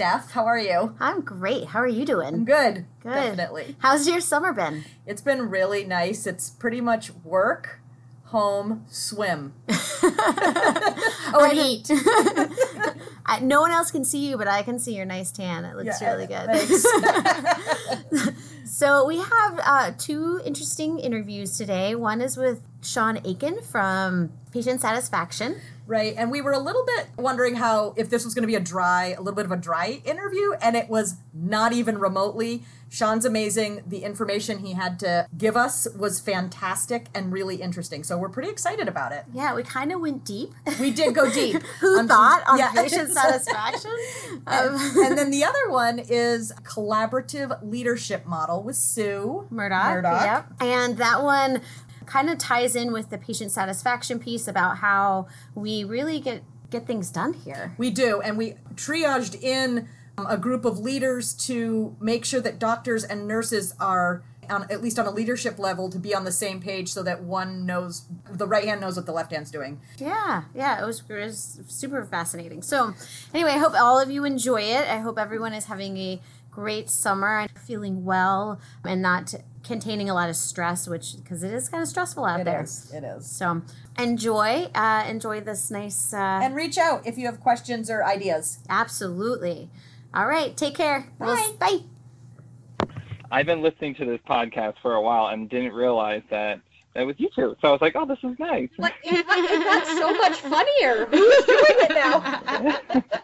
Steph. How are you? I'm great. How are you I'm doing? good. Good. Definitely. How's your summer been? It's been really nice. It's pretty much work, home, swim. oh, and eat. I, no one else can see you, but I can see your nice tan. It looks Yeah, really good. so we have uh, two interesting interviews today. One is with Shaun Akin from Patient Satisfaction. Right. And we were a little bit wondering how, if this was going to be a dry, a little bit of a dry interview, and it was not even remotely. Shaun's amazing. The information he had to give us was fantastic and really interesting. So we're pretty excited about it. Yeah, we kind of went deep. We did go deep. Who on- thought on yeah. patient satisfaction? and, Um, and then the other one is collaborative leadership model with Sue Murdock. Murdock. Yep. And that one kind of ties in with the patient satisfaction piece about how we really get get things done here. We do, and we triaged in um, a group of leaders to make sure that doctors and nurses are. On, at least on a leadership level, to be on the same page, so that one knows the right hand knows what the left hand's doing. Yeah, yeah, it was, it was super fascinating. So, anyway, I hope all of you enjoy it. I hope everyone is having a great summer and feeling well and not containing a lot of stress, which because it is kind of stressful out It there. is. It is. So, enjoy, uh, enjoy this nice. Uh, And reach out if you have questions or ideas. absolutely. All right, take care. We'll- Bye. bye. I've been listening to this podcast for a while and didn't realize that that was you two. So I was like, oh, this is nice. Like, it, it got so much funnier. Who's doing it now?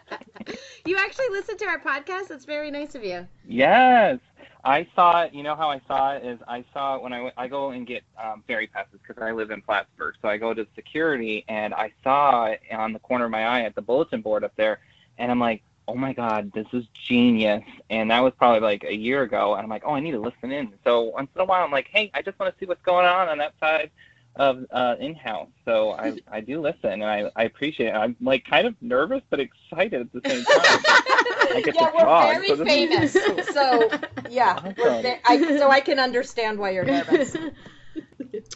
You actually listen to our podcast. That's very nice of you. yes. I saw it. You know how I saw it is I saw it when I, I go and get um, ferry passes because I live in Plattsburgh. So I go to security and I saw it on the corner of my eye at the bulletin board up there, and I'm like, oh my god, this is genius. And that was probably like a year ago. And I'm like, oh, I need to listen in. So once in a while, I'm like, hey, I just want to see what's going on on that side of uh, in-house. So I, I do listen and I, I appreciate it. I'm like kind of nervous but excited at the same time. I get yeah, to we're talk, very so famous. is- So yeah, we're Awesome. ve- I, so I can understand why you're nervous.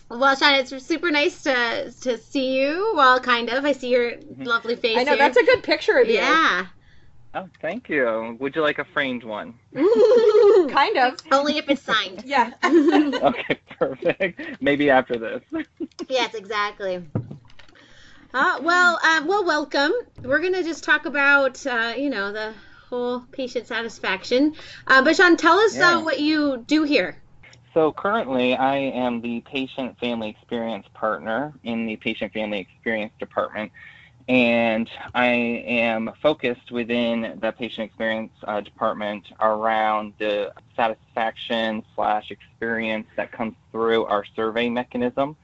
Well, Shaun, it's super nice to to see you. Well, kind of. I see your lovely face. I know here. that's a good picture of you. yeah. Oh, thank you. Would you like a framed one? kind of. Only if it's signed. Yeah. Okay, perfect. Maybe after this. yes, exactly. Uh, well, um, well, welcome. We're gonna just talk about, uh, you know, the patient satisfaction. Uh, but Shaun, tell us Yeah. uh, what you do here. So currently, I am the patient family experience partner in the patient family experience department, and I am focused within the patient experience uh, department around the satisfaction slash experience that comes through our survey mechanism.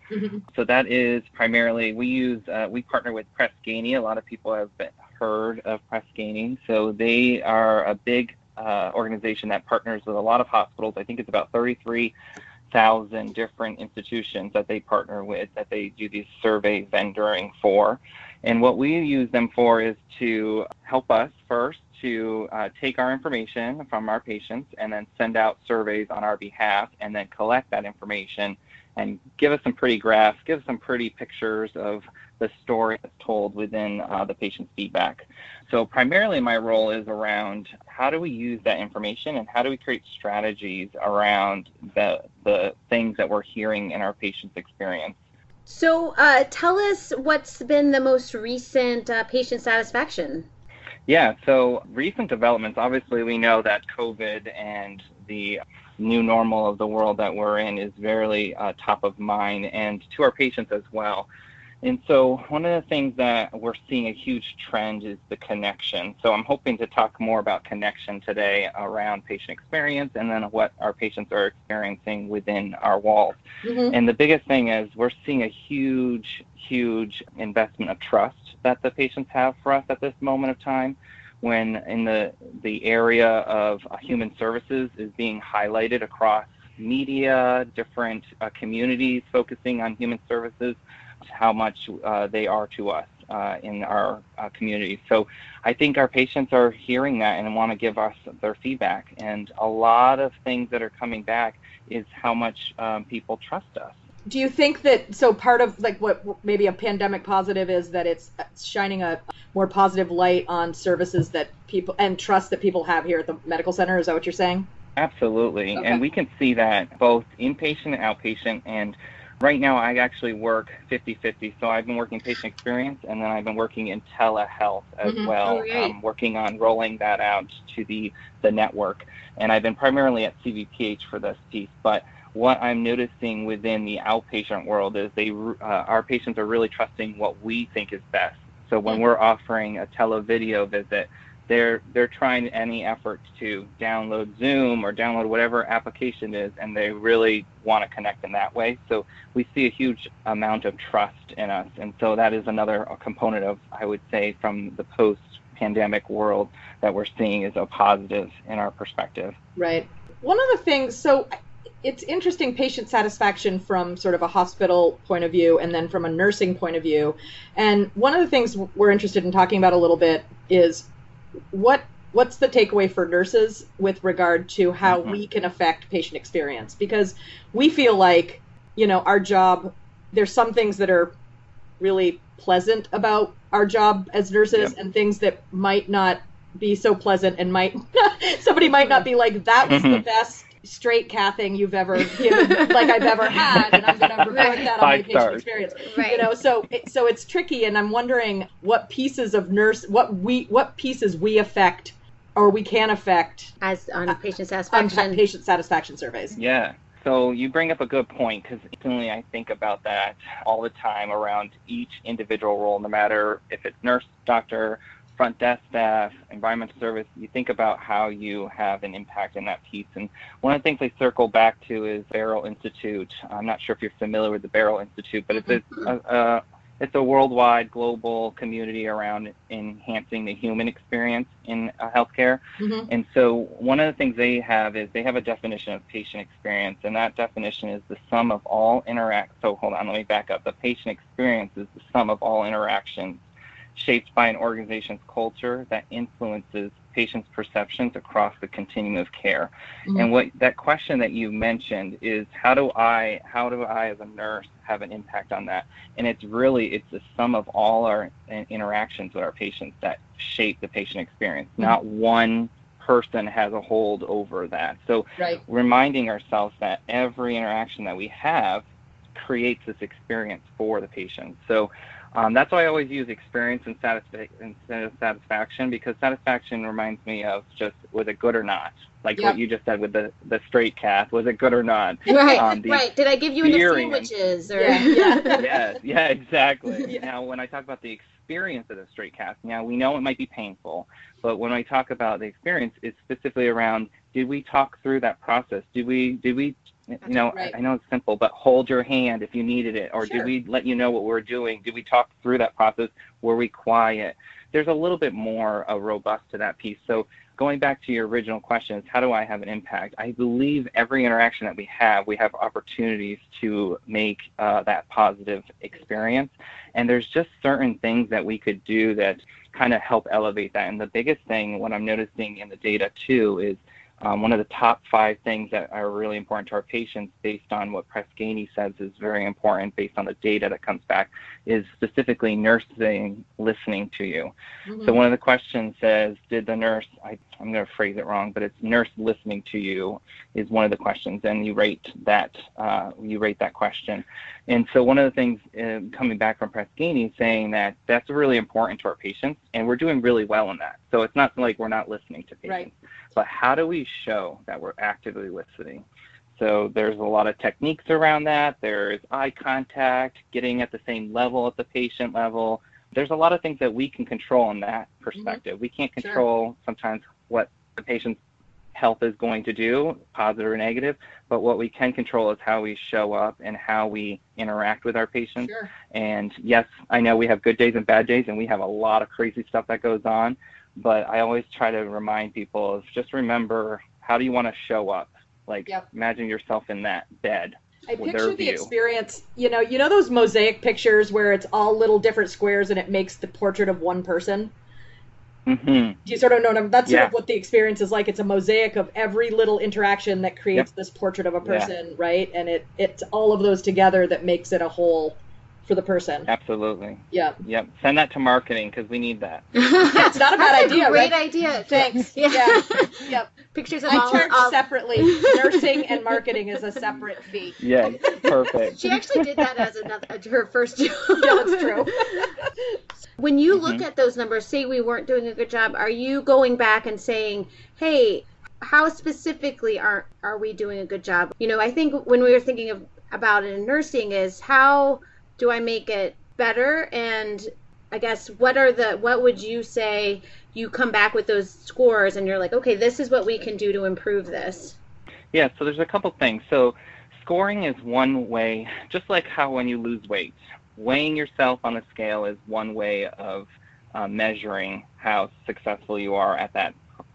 So that is primarily we use uh, we partner with Press Ganey. A lot of people have been, heard of Press Ganey. So they are a big uh, organization that partners with a lot of hospitals. I think it's about 33,000 different institutions that they partner with that they do these survey vendoring for. And what we use them for is to help us first to uh, take our information from our patients and then send out surveys on our behalf and then collect that information and give us some pretty graphs, give us some pretty pictures of the story that's told within uh, the patient's feedback. So primarily my role is around how do we use that information and how do we create strategies around the, the things that we're hearing in our patient's experience. So, uh, tell us what's been the most recent uh, patient satisfaction. Yeah, so recent developments, obviously we know that COVID and the new normal of the world that we're in is very uh, top of mind and to our patients as well. And so one of the things that we're seeing a huge trend is the connection. So I'm hoping to talk more about connection today around patient experience and then what our patients are experiencing within our walls. Mhm. And the biggest thing is we're seeing a huge, huge investment of trust that the patients have for us at this moment of time. When in the the area of human services is being highlighted across media, different uh, communities focusing on human services, how much uh, they are to us uh, in our uh, community. So I think our patients are hearing that and want to give us their feedback. And a lot of things that are coming back is how much um, people trust us. do you think that so part of like what maybe a pandemic positive is that it's shining a more positive light on services that people and trust that people have here at the medical center? Is that what you're saying? Absolutely. Okay. And we can see that both inpatient and outpatient. And right now, I actually work 50 50. So I've been working patient experience and then I've been working in telehealth as Mhm. well, Oh, um, working on rolling that out to the, the network. And I've been primarily at CVPH for this piece. But what I'm noticing within the outpatient world is they uh, our patients are really trusting what we think is best. So when Mhm. we're offering a televideo visit, they're they're trying any effort to download Zoom or download whatever application is, and they really want to connect in that way. So we see a huge amount of trust in us, and so that is another component of I would say from the post-pandemic world that we're seeing is a positive in our perspective. Right. One of the things, so it's interesting patient satisfaction from sort of a hospital point of view and then from a nursing point of view. And one of the things we're interested in talking about a little bit is what what's the takeaway for nurses with regard to how Mhm. we can affect patient experience because we feel like you know our job there's some things that are really pleasant about our job as nurses Yep. and things that might not be so pleasant and might somebody might not be like that was the Mhm. best straight cathing you've ever given like I've ever had and I'm going to report Right. that on my patient stars. experience Right. you know so it, so it's tricky and i'm wondering what pieces of nurse what we what pieces we affect or we can affect As on patient on satisfaction. patient satisfaction surveys Yeah. So you bring up a good point because instantly I think about that all the time around each individual role, no matter if it's nurse, doctor, front desk staff, environmental service. You think about how you have an impact in that piece. And one of the things I circle back to is Beryl Institute. I'm not sure if you're familiar with the Beryl Institute, but it's a, a, a it's a worldwide, global community around enhancing the human experience in uh, healthcare. Mhm. And so one of the things they have is they have a definition of patient experience, and that definition is the sum of all interact. So hold on, let me back up. The patient experience is the sum of all interactions shaped by an organization's culture that influences patients' perceptions across the continuum of care. Mhm. And what that question that you mentioned is how do I how do I as a nurse have an impact on that? And it's really it's the sum of all our interactions with our patients that shape the patient experience. Mhm. Not one person has a hold over that. So right reminding ourselves that every interaction that we have creates this experience for the patient. So um, that's why I always use experience and satisfa- instead of satisfaction because satisfaction reminds me of just was it good or not? Like Yep. what you just said with the, the straight cath, was it good or not? Right, Um, right. Did I give you enough experience- sandwiches? Or Yeah, yeah. yeah, yeah, exactly. Yeah. Now, when I talk about the experience of the straight cath, now we know it might be painful, but when I talk about the experience, it's specifically around: did we talk through that process? Did we? Did we? You know, Right. I, know it's simple, but hold your hand if you needed it, or Sure. did we let you know what we're doing? Did we talk through that process? Were we quiet? There's a little bit more uh, robust to that piece. So going back to your original questions, how do I have an impact? I believe every interaction that we have, we have opportunities to make uh, that positive experience. And there's just certain things that we could do that kind of help elevate that. And the biggest thing, what I'm noticing in the data too, is um, one of the top five things that are really important to our patients, based on what Press Ganey says is very important, based on the data that comes back, is specifically nursing listening to you. Mm-hmm. So one of the questions says, did the nurse, I, I'm going to phrase it wrong, but it's nurse listening to you is one of the questions, and you rate that, uh, you rate that question. And so one of the things uh, coming back from Press Ganey saying that that's really important to our patients, and we're doing really well in that. So it's not like we're not listening to patients, Right. But how do we show that we're actively listening? So there's a lot of techniques around that. There's eye contact, getting at the same level at the patient level. There's a lot of things that we can control in that mm-hmm. perspective. We can't Sure. control sometimes what the patient's health is going to do, positive or negative, but what we can control is how we show up and how we interact with our patients. sure And yes, I know we have good days and bad days, and we have a lot of crazy stuff that goes on. But I always try to remind people of just remember how do you want to show up? Like Yep. imagine yourself in that bed. I picture the experience, you know, you know those mosaic pictures where it's all little different squares and it makes the portrait of one person. hmm Do you sort of know that's sort Yeah. of what the experience is like. It's a mosaic of every little interaction that creates Yep. this portrait of a Yeah. person, right? And it it's all of those together that makes it a whole for the person. Absolutely. Yeah. Yep. Send that to marketing because we need that. yeah, It's not a bad That's idea, Great right? idea. Thanks. Yeah. Yeah. Yep. Pictures of I all. charge all- separately. Nursing and marketing is a separate fee. Yeah. Perfect. She actually did that as another her first job. Yeah, that's true. When you look Mhm. at those numbers, say we weren't doing a good job, are you going back and saying, "Hey, how specifically are are we doing a good job?" You know, I think when we were thinking of about it in nursing is how do I make it better and I guess what are the what would you say you come back with those scores and you're like, "Okay, this is what we can do to improve this." Yeah, so there's a couple things. So scoring is one way, just like how when you lose weight, weighing yourself on a scale is one way of uh, measuring how successful you are at that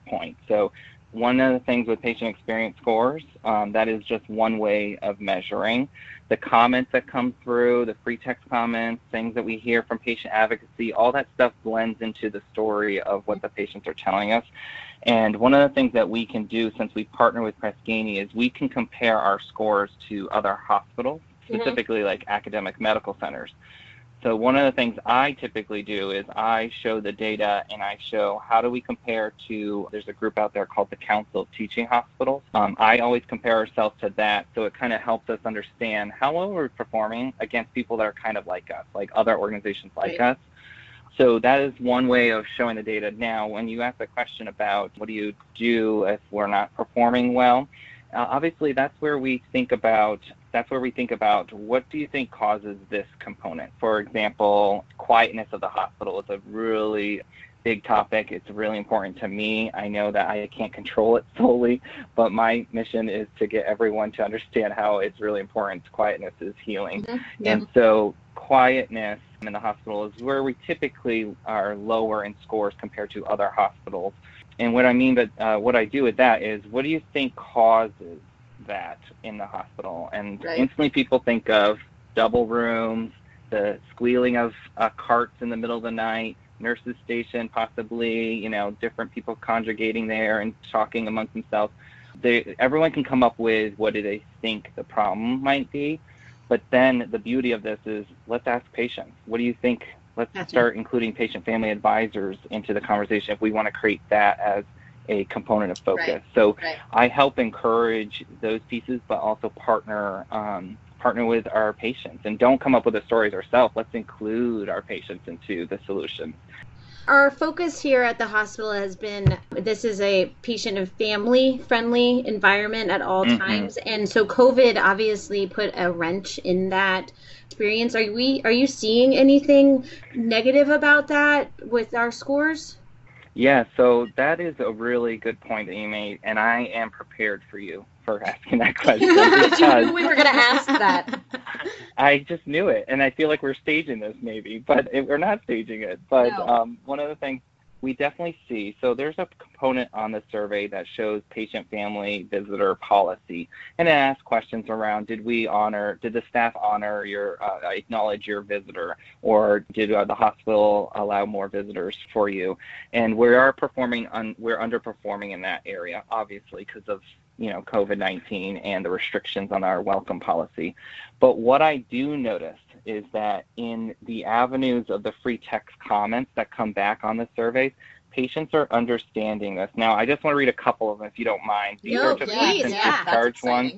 point. So one of the things with patient experience scores, um, that is just one way of measuring. The comments that come through, the free text comments, things that we hear from patient advocacy, all that stuff blends into the story of what the patients are telling us. And one of the things that we can do since we partner with Press Ganey is we can compare our scores to other hospitals, specifically like academic medical centers. So one of the things I typically do is I show the data and I show how do we compare to, there's a group out there called the Council of Teaching Hospitals. Um, I always compare ourselves to that so it kind of helps us understand how well we're performing against people that are kind of like us, like other organizations like Right. us. So that is one way of showing the data. Now, when you ask the question about what do you do if we're not performing well, uh, obviously that's where we think about that's where we think about what do you think causes this component. For example, quietness of the hospital is a really big topic. It's really important to me. I know that I can't control it solely, but my mission is to get everyone to understand how it's really important. Quietness is healing. And so quietness in the hospital is where we typically are lower in scores compared to other hospitals. And what I mean, but uh, what I do with that is, what do you think causes that in the hospital? And Right. instantly people think of double rooms, the squealing of uh, carts in the middle of the night, nurses station, possibly, you know, different people conjugating there and talking amongst themselves. They, everyone can come up with what do they think the problem might be. But then the beauty of this is let's ask patients. What do you think? Let's start including patient family advisors into the conversation if we want to create that as a component of focus. Right. So Right. I help encourage those pieces, but also partner um, partner with our patients and don't come up with the stories ourselves. Let's include our patients into the solution. Our focus here at the hospital has been this is a patient and family friendly environment at all Mhm. times. And so COVID obviously put a wrench in that experience. Are we are you seeing anything negative about that with our scores? Yeah, so that is a really good point that you made, and I am prepared for you for asking that question because we were going to ask that. I just knew it, and I feel like we're staging this maybe, but it, we're not staging it. But No. um, one of the things we definitely see, so there's a component on the survey that shows patient family visitor policy, and it asks questions around: Did we honor? Did the staff honor your uh, acknowledge your visitor, or did uh, the hospital allow more visitors for you? And we are performing, un, we're underperforming in that area, obviously, because of you know COVID-19 and the restrictions on our welcome policy. But what I do notice is that in the avenues of the free text comments that come back on the surveys, patients are understanding this. Now, I just want to read a couple of them if you don't mind. These No, are just please, patient yeah, discharge ones.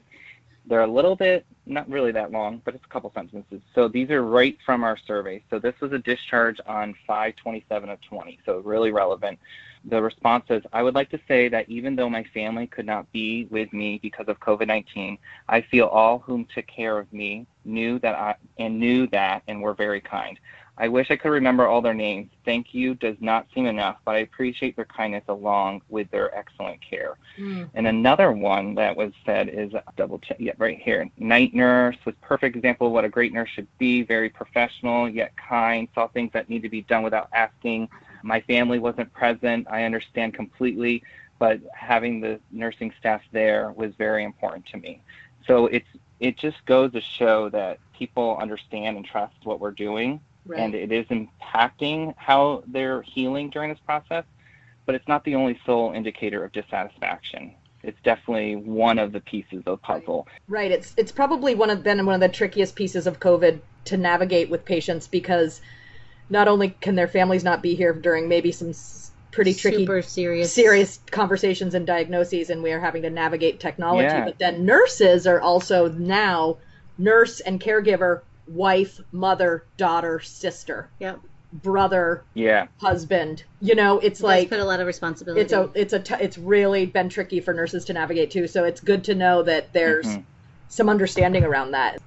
They're a little bit, not really that long, but it's a couple sentences. So these are right from our survey. So this was a discharge on 527 of 20, so really relevant. The response says, I would like to say that even though my family could not be with me because of COVID 19, I feel all whom took care of me knew that I and knew that and were very kind. I wish I could remember all their names. Thank you does not seem enough, but I appreciate their kindness along with their excellent care. Hmm. And another one that was said is uh, double check, yeah, right here. Night nurse was perfect example of what a great nurse should be. Very professional yet kind. Saw things that need to be done without asking. My family wasn't present. I understand completely, but having the nursing staff there was very important to me. So it's it just goes to show that people understand and trust what we're doing, and it is impacting how they're healing during this process. but it's not the only sole indicator of dissatisfaction. It's definitely one of the pieces of the puzzle. Right. It's it's probably one of been one of the trickiest pieces of COVID to navigate with patients because not only can their families not be here during maybe some pretty tricky super serious serious conversations and diagnoses and we are having to navigate technology Yeah. but then nurses are also now nurse and caregiver wife mother daughter sister Yep. brother Yeah. husband you know it's It does like put a lot of responsibility. it's a it's a t- it's really been tricky for nurses to navigate too so it's good to know that there's Mhm. some understanding around that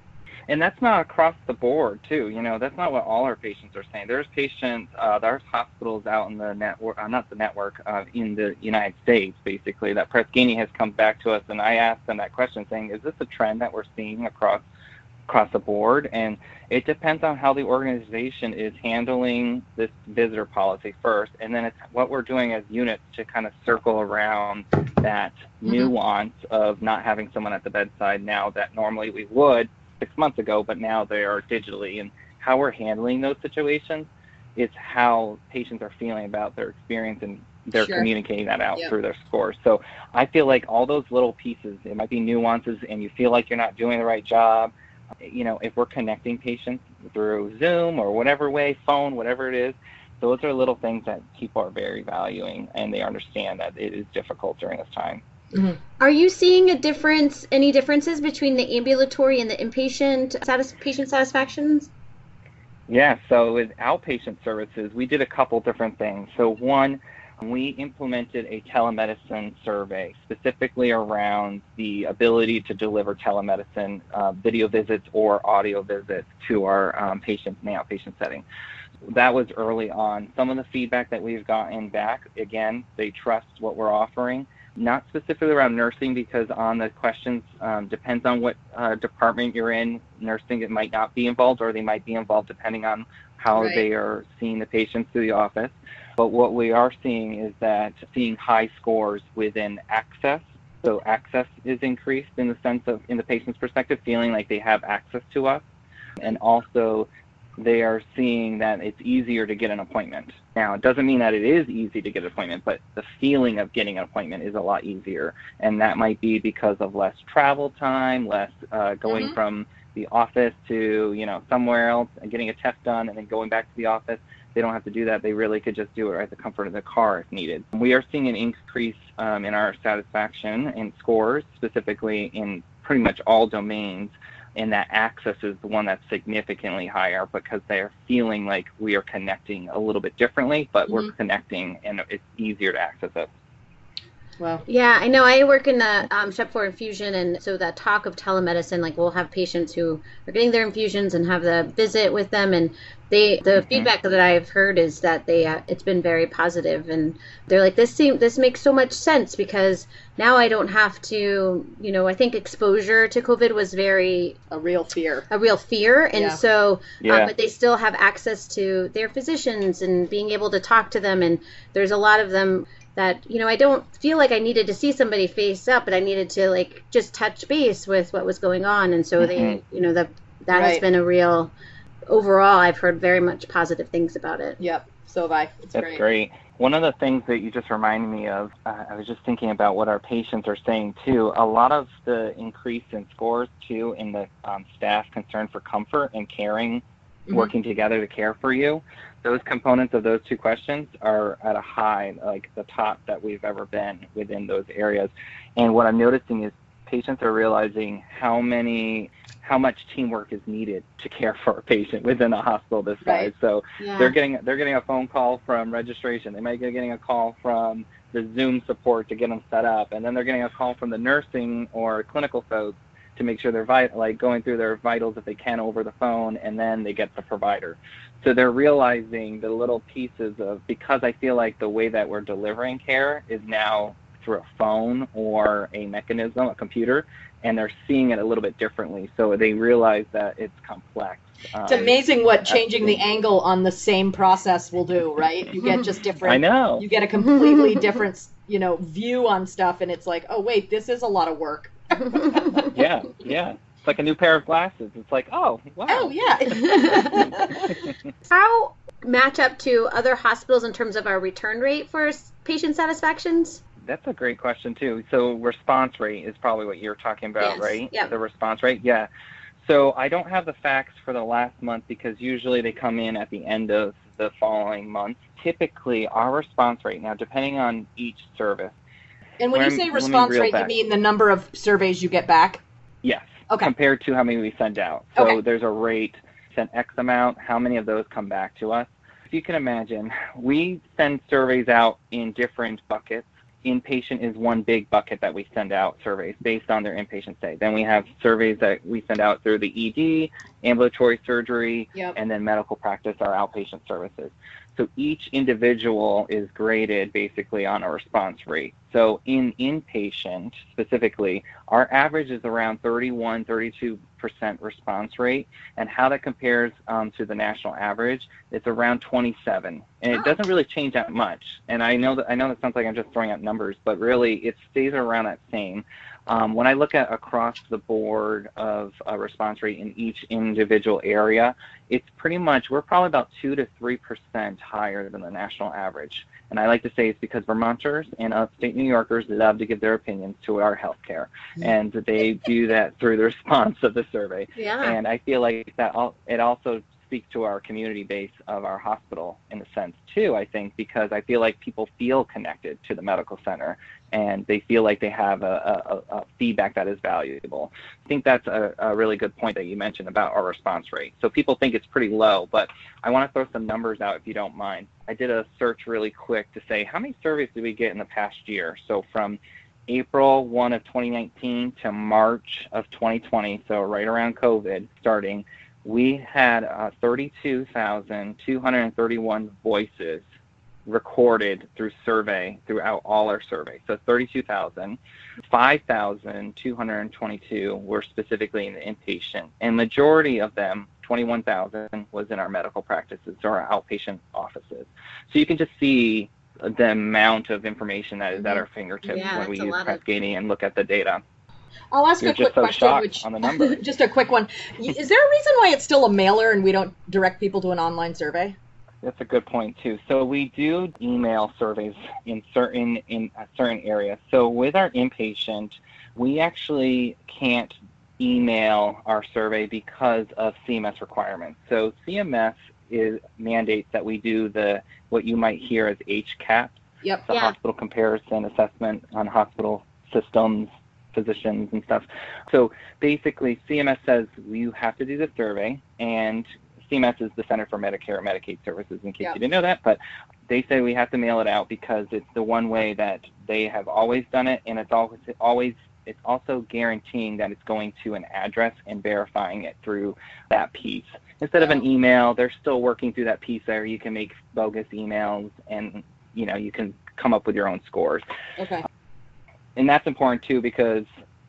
And that's not across the board, too. You know, that's not what all our patients are saying. There's patients, uh, there's hospitals out in the network, uh, not the network, uh, in the United States, basically, that Press Ganey has come back to us, and I asked them that question, saying, is this a trend that we're seeing across across the board? And it depends on how the organization is handling this visitor policy first, and then it's what we're doing as units to kind of circle around that mm-hmm. nuance of not having someone at the bedside now that normally we would six months ago, but now they are digitally. And how we're handling those situations is how patients are feeling about their experience and they're Sure. communicating that out Yep. through their scores. So I feel like all those little pieces, it might be nuances and you feel like you're not doing the right job. You know, if we're connecting patients through Zoom or whatever way, phone, whatever it is, those are little things that people are very valuing and they understand that it is difficult during this time. Mm-hmm. Are you seeing a difference, any differences between the ambulatory and the inpatient satis- patient satisfactions? Yeah, so with outpatient services, we did a couple different things. So, one, we implemented a telemedicine survey specifically around the ability to deliver telemedicine uh, video visits or audio visits to our um, patients in the outpatient setting. That was early on. Some of the feedback that we've gotten back, again, they trust what we're offering. Not specifically around nursing because on the questions um, depends on what uh, department you're in. Nursing it might not be involved, or they might be involved depending on how Right. they are seeing the patients through the office. But what we are seeing is that seeing high scores within access. So access is increased in the sense of, in the patient's perspective, feeling like they have access to us, and also they are seeing that it's easier to get an appointment. Now, it doesn't mean that it is easy to get an appointment, but the feeling of getting an appointment is a lot easier. And that might be because of less travel time, less uh, going Mhm. from the office to, you know, somewhere else and getting a test done and then going back to the office. They don't have to do that. They really could just do it at the comfort of the car if needed. We are seeing an increase um, in our satisfaction and scores, specifically in pretty much all domains and that access is the one that's significantly higher because they're feeling like we are connecting a little bit differently, but we're connecting and it's easier to access it. Well Yeah, I know. I work in the um, Shep for infusion, and so that talk of telemedicine, like we'll have patients who are getting their infusions and have the visit with them, and they the feedback that I've heard is that they uh, it's been very positive, and they're like this seem this makes so much sense because now I don't have to, you know, I think exposure to COVID was very a real fear a real fear, and Yeah. so Yeah. um, but they still have access to their physicians and being able to talk to them, and there's a lot of them that you know I don't feel like I needed to see somebody face up, but I needed to like just touch base with what was going on, and so they, you know, that that has been a real overall. I've heard very much positive things about it. yep so have i it's That's great. great. One of the things that you just reminded me of, uh, I was just thinking about what our patients are saying too. A lot of the increase in scores too in the um, staff concern for comfort and caring, Mhm. working together to care for you. Those components of those two questions are at a high, like the top that we've ever been within those areas. And what I'm noticing is patients are realizing how many, how much teamwork is needed to care for a patient within a hospital this Right. size. So Yeah. they're getting they're getting a phone call from registration. They might be getting a call from the Zoom support to get them set up, and then they're getting a call from the nursing or clinical folks to make sure they're vit- like going through their vitals if they can over the phone, and then they get the provider. So they're realizing the little pieces of because I feel like the way that we're delivering care is now through a phone or a mechanism, a computer, and they're seeing it a little bit differently. So they realize that it's complex. it's Um, amazing what changing the angle on the same process will do right you get just different I know. you get a completely different you know view on stuff and it's like oh wait this is a lot of work yeah, yeah. It's like a new pair of glasses. It's like, oh, wow. oh yeah How match up to other hospitals in terms of our return rate for patient satisfactions? That's a great question too. So response rate is probably what you're talking about, Yes. right? Yep. The response rate, yeah. So I don't have the facts for the last month because usually they come in at the end of the following month. Typically, our response rate now, depending on each service, And when you say response rate, you mean the number of surveys you get back? yes, Okay. compared to how many we send out. So Okay. there's a rate, sent X amount, how many of those come back to us. If you can imagine, we send surveys out in different buckets. Inpatient is one big bucket that we send out surveys based on their inpatient stay. Then we have surveys that we send out through the ED, ambulatory surgery, Yep. and then medical practice, our outpatient services. So each individual is graded basically on a response rate. So in inpatient specifically, our average is around 31, 32% response rate. And how that compares um, to the national average, it's around 27. And it doesn't really change that much. And I know that I know that sounds like I'm just throwing out numbers, but really it stays around that same. Um, when I look at across the board of a response rate in each individual area, it's pretty much we're probably about two to three percent higher than the national average. And I like to say it's because Vermonters and upstate New Yorkers love to give their opinions to our healthcare, and they do that through the response of the survey. Yeah. And I feel like that al- it also speaks to our community base of our hospital in a sense too. I think because I feel like people feel connected to the medical center and they feel like they have a, a, a feedback that is valuable. I think that's a, a really good point that you mentioned about our response rate. So people think it's pretty low, but I want to throw some numbers out if you don't mind. I did a search really quick to say how many surveys did we get in the past year? So from April 1 of 2019 to March of 2020, so right around COVID starting, we had uh, 32,231 voices recorded through survey throughout all our surveys. So 32,000. 5,222 were specifically in the inpatient, and majority of them, 21,000, was in our medical practices or our outpatient offices. So you can just see the amount of information that is at our fingertips Yeah, when we use lot of- and look at the data. I'll ask You're a quick so question. Which, on the number. just a quick one. Is there a reason why it's still a mailer and we don't direct people to an online survey? That's a good point too. So we do email surveys in certain in uh, certain areas. So with our inpatient, we actually can't email our survey because of CMS requirements. So CMS is mandates that we do the what you might hear as HCAHPS, Yep. the Yeah. hospital comparison assessment on hospital systems, physicians, and stuff. So basically, CMS says you have to do the survey, and CMS is the Center for Medicare and Medicaid Services, in case you didn't know that. But they say we have to mail it out because it's the one way that they have always done it, and it's always always it's also guaranteeing that it's going to an address and verifying it through that piece. Instead of an email, they're still working through that piece there. You can make bogus emails and you know you can come up with your own scores Okay. and that's important too because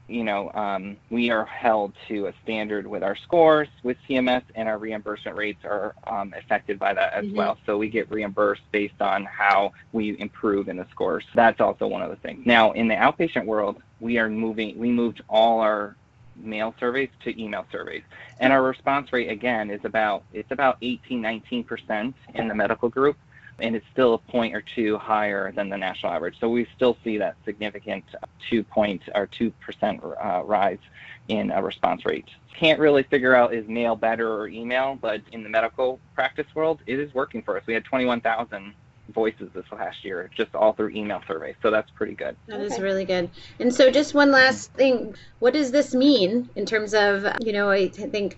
you know um, we are held to a standard with our scores with CMS, and our reimbursement rates are um, affected by that as Mhm. well. So we get reimbursed based on how we improve in the scores. That's also one of the things. Now in the outpatient world, we are moving. We moved all our mail surveys to email surveys and our response rate again is about it's about 18 19% in the medical group and it's still a point or two higher than the national average. So we still see that significant two point or two percent uh, rise in a response rate. Can't really figure out is mail better or email, but in the medical practice world, it is working for us. We had 21,000 voices this last year, just all through email surveys. So that's pretty good. That is really good. And so, just one last thing what does this mean in terms of, you know, I think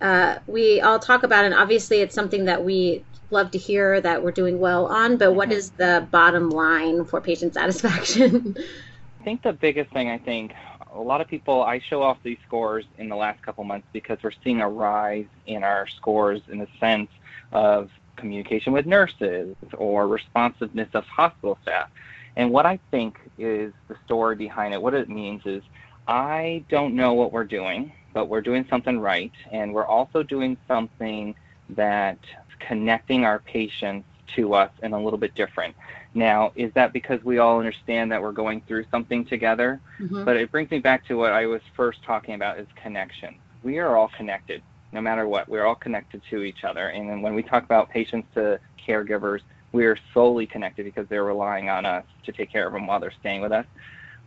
uh, we all talk about, and obviously it's something that we love to hear that we're doing well on, but what is the bottom line for patient satisfaction? I think the biggest thing I think a lot of people I show off these scores in the last couple months because we're seeing a rise in our scores in the sense of communication with nurses or responsiveness of hospital staff. And what I think is the story behind it, what it means is I don't know what we're doing, but we're doing something right and we're also doing something that connecting our patients to us in a little bit different. Now, is that because we all understand that we're going through something together? Mhm. But it brings me back to what I was first talking about is connection. We are all connected, no matter what. We're all connected to each other. And then when we talk about patients to caregivers, we are solely connected because they're relying on us to take care of them while they're staying with us.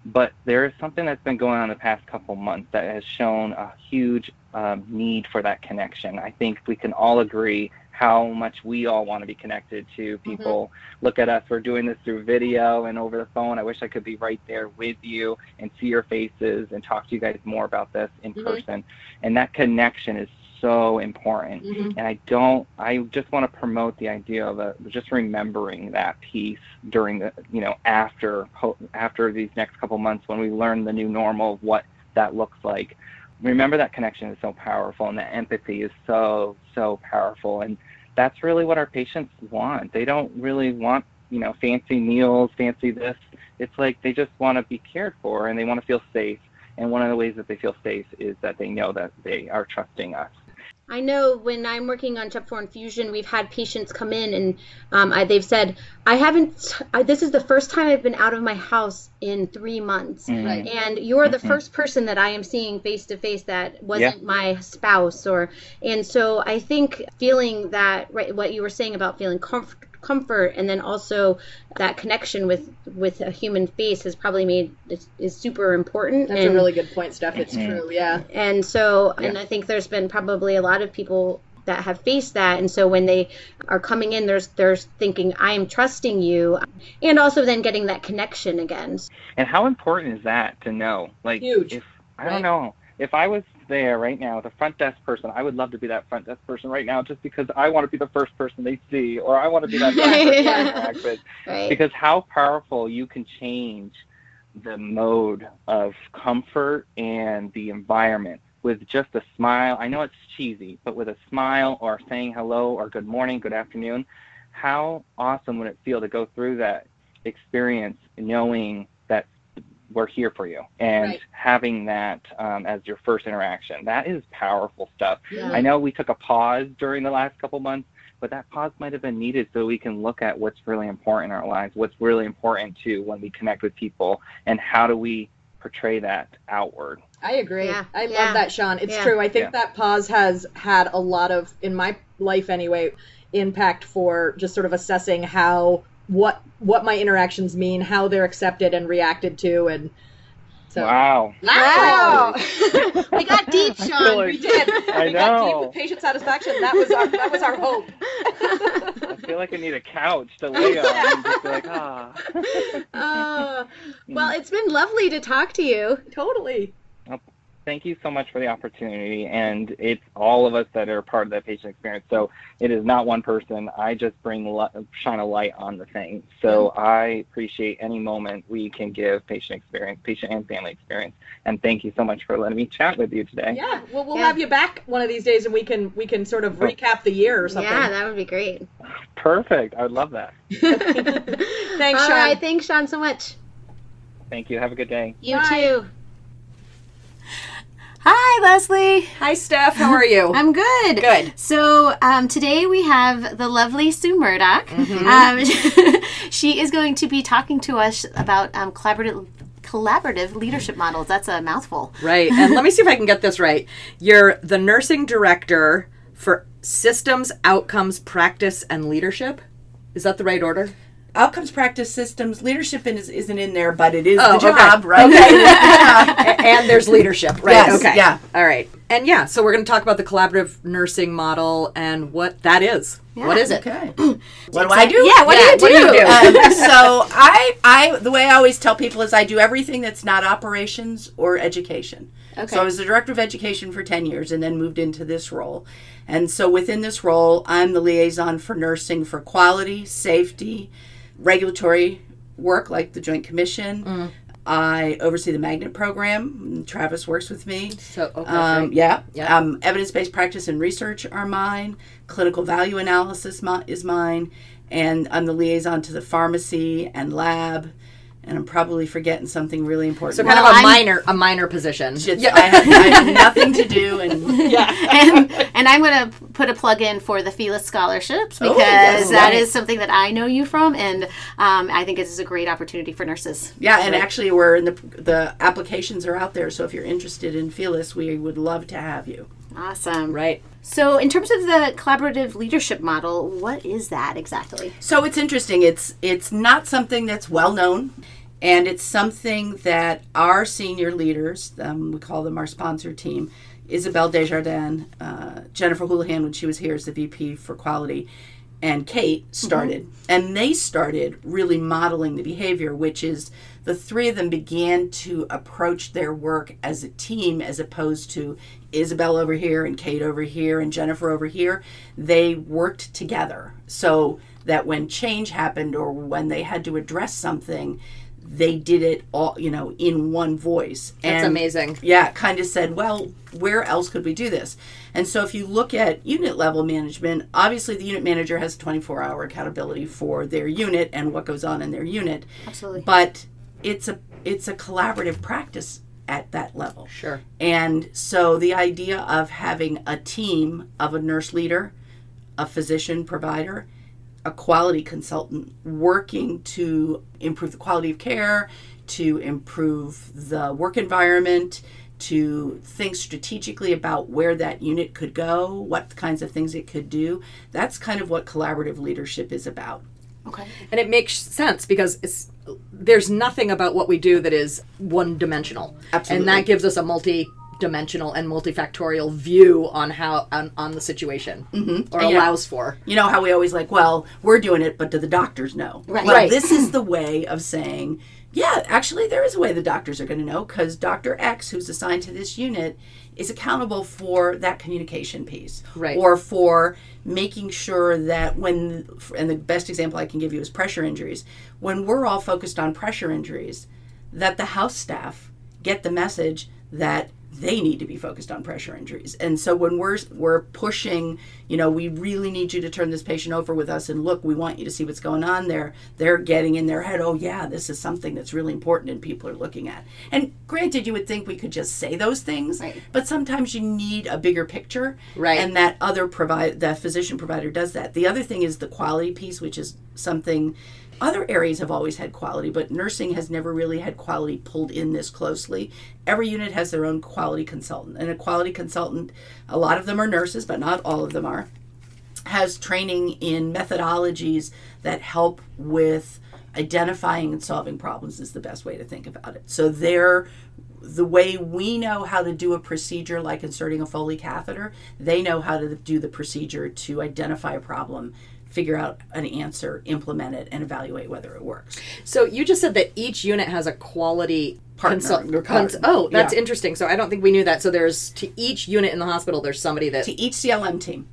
But there is something that's been going on the past couple months that has shown a huge um, need for that connection. I think we can all agree how much we all want to be connected to people. Mm-hmm. Look at us, we're doing this through video and over the phone. I wish I could be right there with you and see your faces and talk to you guys more about this in mm-hmm. person. And that connection is so important. Mm-hmm. And I don't, I just want to promote the idea of a, just remembering that piece during the, you know, after, after these next couple months when we learn the new normal of what that looks like. Remember that connection is so powerful and that empathy is so, so powerful. And that's really what our patients want. They don't really want, you know, fancy meals, fancy this. It's like they just want to be cared for and they want to feel safe. And one of the ways that they feel safe is that they know that they are trusting us. I know when I'm working on Step 4 infusion, we've had patients come in and um, I, they've said, I haven't, I, this is the first time I've been out of my house in three months. Mm-hmm. And you're the mm-hmm. first person that I am seeing face to face that wasn't yeah. my spouse. or And so I think feeling that, right, what you were saying about feeling comfortable comfort and then also that connection with with a human face has probably made is, is super important that's and, a really good point steph. It's mm-hmm. true yeah. And so yeah. and i think there's been probably a lot of people that have faced that and so when they are coming in there's there's thinking i'm trusting you and also then getting that connection again. And how important is that to know? Like huge. if i don't know. If i was there right now, the front desk person, I would love to be that front desk person right now just because I want to be the first person they see or I want to be that first person they interact with. Right. Because how powerful you can change the mode of comfort and the environment with just a smile. I know it's cheesy, but with a smile or saying hello or good morning, good afternoon, how awesome would it feel to go through that experience knowing we're here for you and right. having that um, as your first interaction that is powerful stuff yeah. i know we took a pause during the last couple months but that pause might have been needed so we can look at what's really important in our lives what's really important to when we connect with people and how do we portray that outward i agree yeah. i yeah. love that shaun it's true i think that pause has had a lot of in my life anyway impact for just sort of assessing how what what my interactions mean, how they're accepted and reacted to, and so. Wow! Wow! we got deep, Shaun. Like, we did. I we know. got deep with patient satisfaction. That was our that was our hope. I feel like I need a couch to lay on and just be like, ah. uh, well, it's been lovely to talk to you. Totally thank you so much for the opportunity. And it's all of us that are part of that patient experience. So it is not one person. I just bring shine a light on the thing. So. I appreciate any moment we can give patient experience, patient and family experience. And thank you so much for letting me chat with you today. Yeah, well, we'll yeah. have you back one of these days, and we can we can sort of oh. recap the year or something. Yeah, that would be great. Perfect. I would love that. thanks, All Shaun. Right, thanks, Shaun, so much. Thank you. Have a good day. You Bye. too. Hi, Leslie. Hi, Steph. How are you? I'm good. Good. So um, today we have the lovely Sue Murdock. Mm-hmm. Um, she is going to be talking to us about um, collaborative collaborative leadership models. That's a mouthful. Right. And let me see if I can get this right. You're the nursing director for systems, outcomes, practice, and leadership. Is that the right order? Outcomes practice systems leadership is, isn't in there but it is oh, the job okay. right? Okay. and there's leadership right? Yes, okay. Yeah. All right. And yeah so we're going to talk about the collaborative nursing model and what that is. Yeah, what is it? okay. What do i do? yeah what yeah, do you do, do, you do? um, so i i the way i always tell people is i do everything that's not operations or education. Okay. so i was the director of education for 10 years and then moved into this role. And so within this role i'm the liaison for nursing for quality safety regulatory work like the Joint Commission. Mm. I oversee the magnet program. Travis works with me. So okay, um, yeah, yeah. Um, evidence-based practice and research are mine. Clinical value analysis is mine, and I'm the liaison to the pharmacy and lab and I'm probably forgetting something really important. So kind well, of a I'm, minor, a minor position. Just, yeah. I, have, I, have, nothing to do, and yeah, and, and I'm going to put a plug in for the Felis scholarships oh, because oh, yes, that right. is something that I know you from, and um, I think this is a great opportunity for nurses. Yeah, and right. actually, we're in the the applications are out there, so if you're interested in Felis, we would love to have you. Awesome. Right. So, in terms of the collaborative leadership model, what is that exactly? So it's interesting. It's it's not something that's well known, and it's something that our senior leaders, um, we call them our sponsor team, Isabel Desjardins, uh, Jennifer Houlihan when she was here as the VP for quality, and Kate started, mm-hmm. and they started really modeling the behavior, which is the three of them began to approach their work as a team as opposed to Isabel over here and Kate over here and Jennifer over here. They worked together so that when change happened or when they had to address something, they did it all, you know, in one voice. That's and, amazing. Yeah, kind of said, well, where else could we do this? And so if you look at unit level management, obviously the unit manager has 24 hour accountability for their unit and what goes on in their unit. Absolutely. But it's a it's a collaborative practice at that level. Sure. And so the idea of having a team of a nurse leader, a physician provider, a quality consultant working to improve the quality of care, to improve the work environment, to think strategically about where that unit could go, what kinds of things it could do. That's kind of what collaborative leadership is about. Okay. And it makes sense because it's there's nothing about what we do that is one dimensional. Absolutely. And that gives us a multi dimensional and multifactorial view on how on, on the situation mm-hmm. or and allows for you know how we always like well we're doing it but do the doctors know right, well, right. this is the way of saying yeah actually there is a way the doctors are going to know because dr x who's assigned to this unit is accountable for that communication piece. Right. Or for making sure that when and the best example i can give you is pressure injuries. When we're all focused on pressure injuries that the house staff get the message that they need to be focused on pressure injuries. And so when we're we're pushing, you know, we really need you to turn this patient over with us and look, we want you to see what's going on there. They're getting in their head, "Oh yeah, this is something that's really important and people are looking at." And granted, you would think we could just say those things, right. but sometimes you need a bigger picture. Right. And that other provide that physician provider does that. The other thing is the quality piece, which is something other areas have always had quality, but nursing has never really had quality pulled in this closely. Every unit has their own quality consultant, and a quality consultant, a lot of them are nurses, but not all of them are, has training in methodologies that help with identifying and solving problems is the best way to think about it. So they're the way we know how to do a procedure like inserting a Foley catheter, they know how to do the procedure to identify a problem figure out an answer, implement it, and evaluate whether it works. So you just said that each unit has a quality partner. Consult- cons- oh, that's yeah. interesting. So I don't think we knew that. So there's to each unit in the hospital, there's somebody that to each CLM team.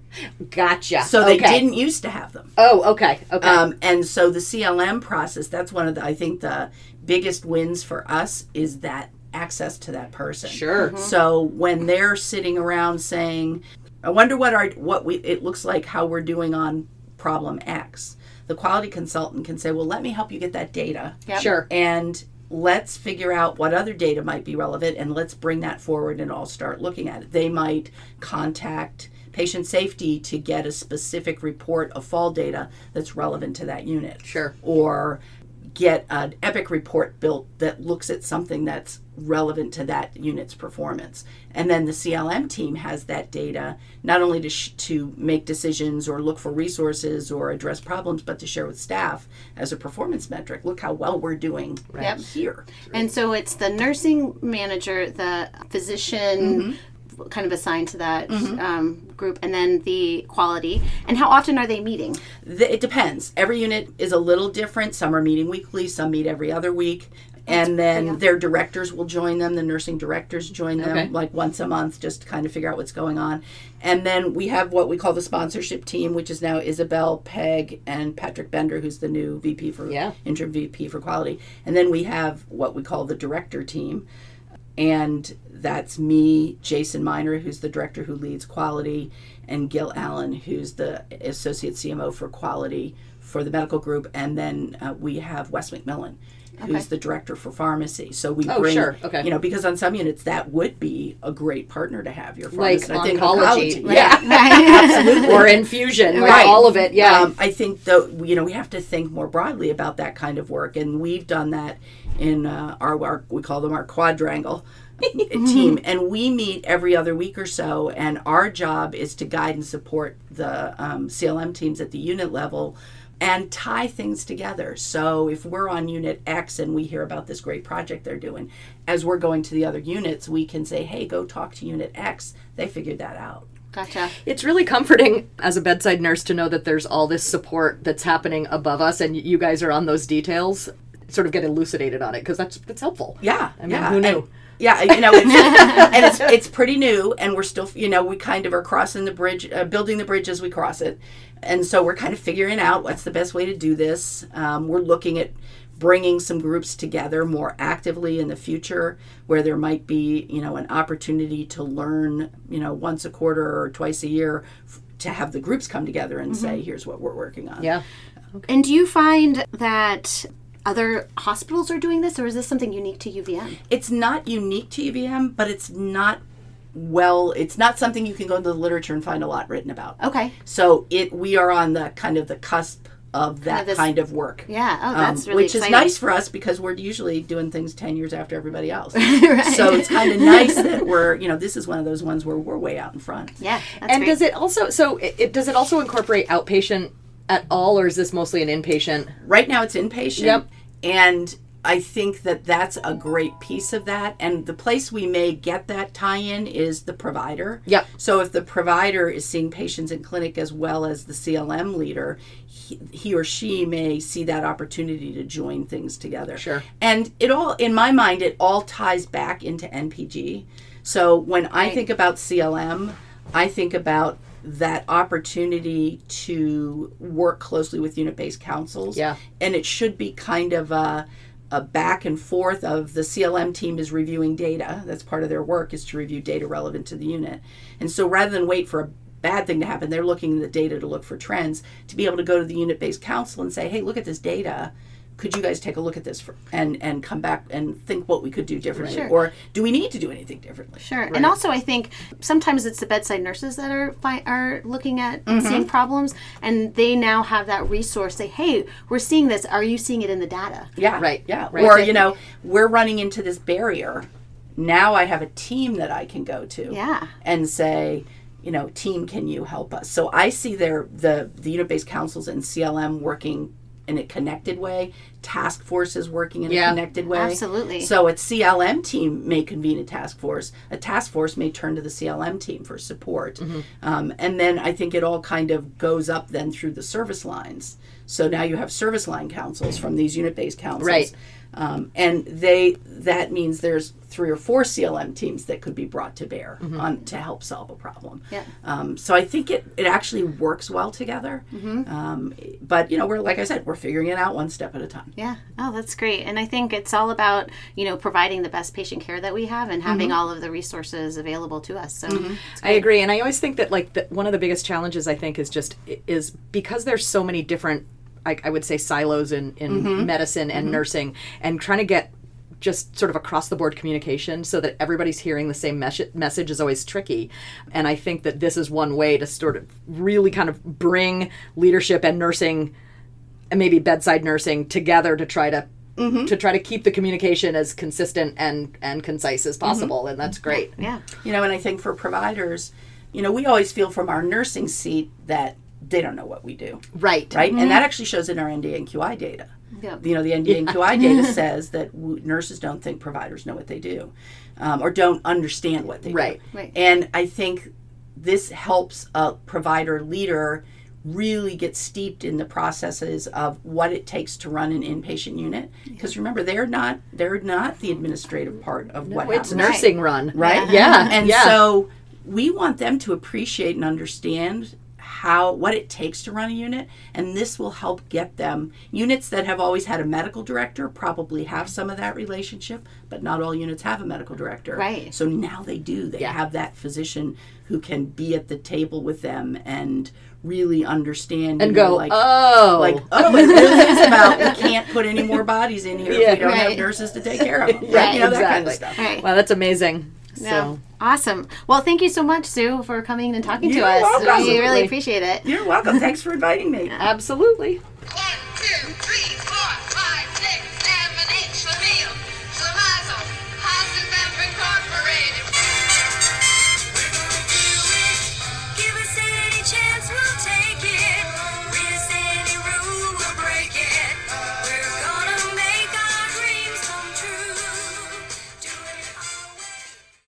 Gotcha. So they okay. didn't used to have them. Oh, okay, okay. Um, and so the CLM process, that's one of the I think the biggest wins for us is that access to that person. Sure. Mm-hmm. So when they're sitting around saying, "I wonder what our what we it looks like how we're doing on problem X. The quality consultant can say, well, let me help you get that data. Yep. Sure. And let's figure out what other data might be relevant and let's bring that forward and all start looking at it. They might contact patient safety to get a specific report of fall data that's relevant to that unit. Sure. Or get an Epic report built that looks at something that's relevant to that unit's performance. And then the CLM team has that data not only to, sh- to make decisions or look for resources or address problems, but to share with staff as a performance metric. Look how well we're doing right yep. here. And so it's the nursing manager, the physician. Mm-hmm kind of assigned to that mm-hmm. um, group, and then the quality. And how often are they meeting? The, it depends. Every unit is a little different. Some are meeting weekly, some meet every other week and then yeah. their directors will join them the nursing directors join them okay. like once a month just to kind of figure out what's going on and then we have what we call the sponsorship team which is now isabel peg and patrick bender who's the new vp for yeah. interim vp for quality and then we have what we call the director team and that's me jason miner who's the director who leads quality and gil allen who's the associate cmo for quality for the medical group and then uh, we have wes mcmillan who's okay. the director for pharmacy. So we oh, bring, sure. okay. you know, because on some units that would be a great partner to have your pharmacist. Like I think oncology, oncology. yeah, absolutely, or infusion, right. all of it. Yeah, um, I think though, you know, we have to think more broadly about that kind of work, and we've done that in uh, our, our we call them our quadrangle team, and we meet every other week or so. And our job is to guide and support the um, CLM teams at the unit level and tie things together. So if we're on unit X and we hear about this great project they're doing, as we're going to the other units, we can say, hey, go talk to unit X. They figured that out. Gotcha. It's really comforting as a bedside nurse to know that there's all this support that's happening above us, and you guys are on those details. Sort of get elucidated on it because that's that's helpful. Yeah, I mean, yeah. who knew? And, yeah, you know, it's, and it's it's pretty new, and we're still, you know, we kind of are crossing the bridge, uh, building the bridge as we cross it, and so we're kind of figuring out what's the best way to do this. Um, we're looking at bringing some groups together more actively in the future, where there might be, you know, an opportunity to learn, you know, once a quarter or twice a year, f- to have the groups come together and say, here's what we're working on. Yeah. And do you find that other hospitals are doing this, or is this something unique to UVM? it's not unique to UVM, but it's not well. It's not something you can go into the literature and find a lot written about. Okay. So it we are on the kind of the cusp of that this- kind of work. Yeah. Oh, Um, that's really which exciting. is nice for us because we're usually doing things 10 years after everybody else. So it's kind of nice that we're, you know, this is one of those ones where we're way out in front. Yeah. That's And great. does it also so it, it does it also incorporate outpatient at all, or is this mostly an inpatient? Right now it's inpatient. Yep. And I think that that's a great piece of that. And the place we may get that tie in is the provider. Yep. So if the provider is seeing patients in clinic as well as the CLM leader, he, he or she may see that opportunity to join things together. Sure. And it all, in my mind, it all ties back into NPG. So when I think about CLM, I think about that opportunity to work closely with unit based councils. Yeah. And it should be kind of a, a back and forth of the CLM team is reviewing data. That's part of their work is to review data relevant to the unit. And so rather than wait for a bad thing to happen, they're looking at the data to look for trends to be able to go to the unit based council and say, hey, look at this data. Could you guys take a look at this for, and and come back and think what we could do differently, Sure. or do we need to do anything differently? Sure, and also I think sometimes it's the bedside nurses that are fi- are looking at and seeing problems, and they now have that resource. Say, hey, we're seeing this. Are you seeing it in the data? Yeah. Right, Yeah. right. Or, you know, we're running into this barrier. Now I have a team that I can go to. Yeah. And say, you know, team, can you help us? So I see their the the unit based councils and CLM working in a connected way. Task forces working in Yeah. a connected way. Absolutely. So a CLM team may convene a task force. A task force may turn to the CLM team for support. Mm-hmm. Um, and then I think it all kind of goes up then through the service lines. So now you have service line councils from these unit based councils. Right. Um, and they that means there's three or four CLM teams that could be brought to bear Mm-hmm. on to help solve a problem. Yeah. Um, so I think it, it actually works well together. Mm-hmm. Um, but you know we're like I said we're figuring it out one step at a time. Yeah. Oh, that's great. And I think it's all about you know providing the best patient care that we have and having all of the resources available to us. So I agree, and I always think that like the, one of the biggest challenges I think is just is because there's so many different, I, I would say silos in in mm-hmm. medicine and mm-hmm. nursing, and trying to get just sort of across the board communication so that everybody's hearing the same mes- message is always tricky. And I think that this is one way to sort of really kind of bring leadership and nursing and maybe bedside nursing together to try to mm-hmm. to try to keep the communication as consistent and and concise as possible and that's great. yeah. You know, and I think for providers, you know, we always feel from our nursing seat that they don't know what we do. Right. right? And that actually shows in our NDNQI data. Yeah. You know, the NDNQI data says that w- nurses don't think providers know what they do, um, or don't understand what they Right. do. Right. And I think this helps a provider leader really get steeped in the processes of what it takes to run an inpatient unit. Because remember, they're not they're not the administrative part of what It's happens nursing run. right? Yeah. And yeah. so we want them to appreciate and understand how what it takes to run a unit and this will help get them units that have always had a medical director probably have some of that relationship but not all units have a medical director Right. so now they do they Yeah. have that physician who can be at the table with them and really understand and you know, go, like oh, like oh it really is about we can't put any more bodies in here Yeah. if we don't have nurses to take care of them Right, you know that kind of exactly. stuff Right. wow, that's amazing. So. Yeah. Awesome. Well, thank you so much, Sue, for coming and talking You're to us. Welcome. We really appreciate it. You're welcome. Thanks for inviting me. Absolutely.